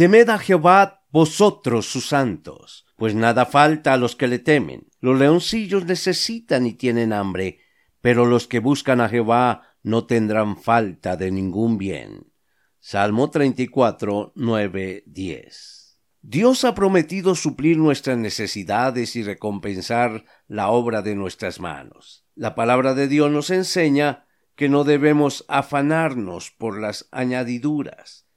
Temed a Jehová vosotros sus santos, pues nada falta a los que le temen. Los leoncillos necesitan y tienen hambre, pero los que buscan a Jehová no tendrán falta de ningún bien. Salmo 34, 9, 10. Dios ha prometido suplir nuestras necesidades y recompensar la obra de nuestras manos. La palabra de Dios nos enseña que no debemos afanarnos por las añadiduras,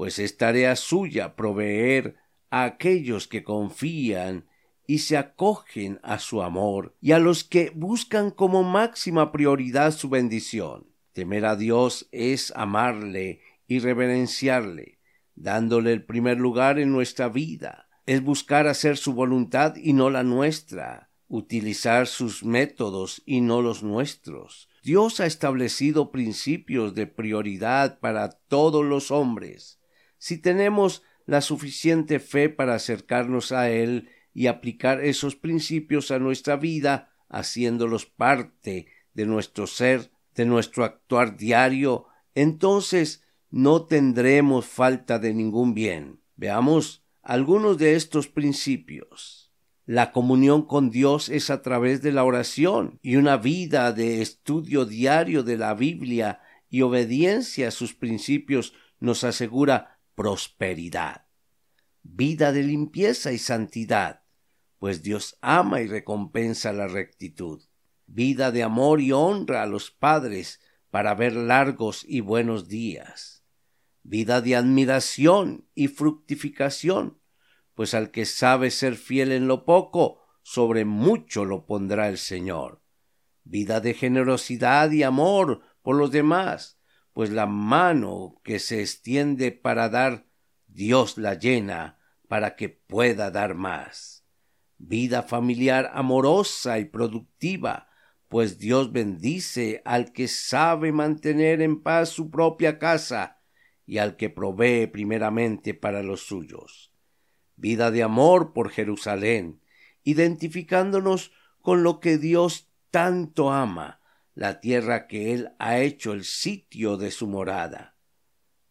pues es tarea suya proveer a aquellos que confían y se acogen a su amor y a los que buscan como máxima prioridad su bendición. Temer a Dios es amarle y reverenciarle, dándole el primer lugar en nuestra vida. Es buscar hacer su voluntad y no la nuestra, utilizar sus métodos y no los nuestros. Dios ha establecido principios de prioridad para todos los hombres si tenemos la suficiente fe para acercarnos a Él y aplicar esos principios a nuestra vida, haciéndolos parte de nuestro ser, de nuestro actuar diario, entonces no tendremos falta de ningún bien. Veamos algunos de estos principios. La comunión con Dios es a través de la oración y una vida de estudio diario de la Biblia y obediencia a sus principios nos asegura prosperidad, vida de limpieza y santidad, pues Dios ama y recompensa la rectitud, vida de amor y honra a los padres para ver largos y buenos días, vida de admiración y fructificación, pues al que sabe ser fiel en lo poco, sobre mucho lo pondrá el Señor, vida de generosidad y amor por los demás, pues la mano que se extiende para dar, Dios la llena para que pueda dar más. Vida familiar amorosa y productiva, pues Dios bendice al que sabe mantener en paz su propia casa y al que provee primeramente para los suyos. Vida de amor por Jerusalén, identificándonos con lo que Dios tanto ama, la tierra que Él ha hecho el sitio de su morada.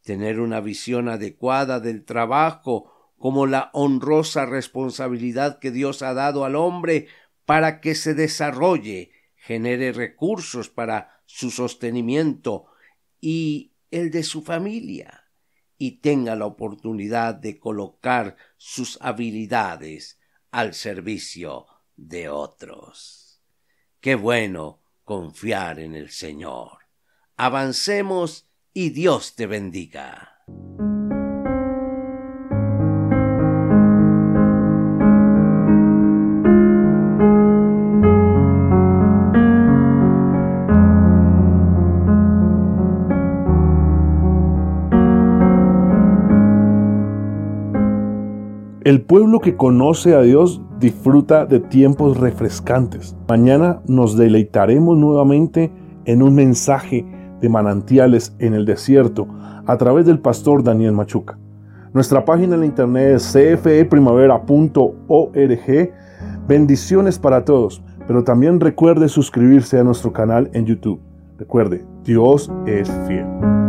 Tener una visión adecuada del trabajo como la honrosa responsabilidad que Dios ha dado al hombre para que se desarrolle, genere recursos para su sostenimiento y el de su familia, y tenga la oportunidad de colocar sus habilidades al servicio de otros. Qué bueno confiar en el Señor. Avancemos y Dios te bendiga. El pueblo que conoce a Dios disfruta de tiempos refrescantes. Mañana nos deleitaremos nuevamente en un mensaje de manantiales en el desierto a través del pastor Daniel Machuca. Nuestra página en internet es cfeprimavera.org. Bendiciones para todos, pero también recuerde suscribirse a nuestro canal en YouTube. Recuerde, Dios es fiel.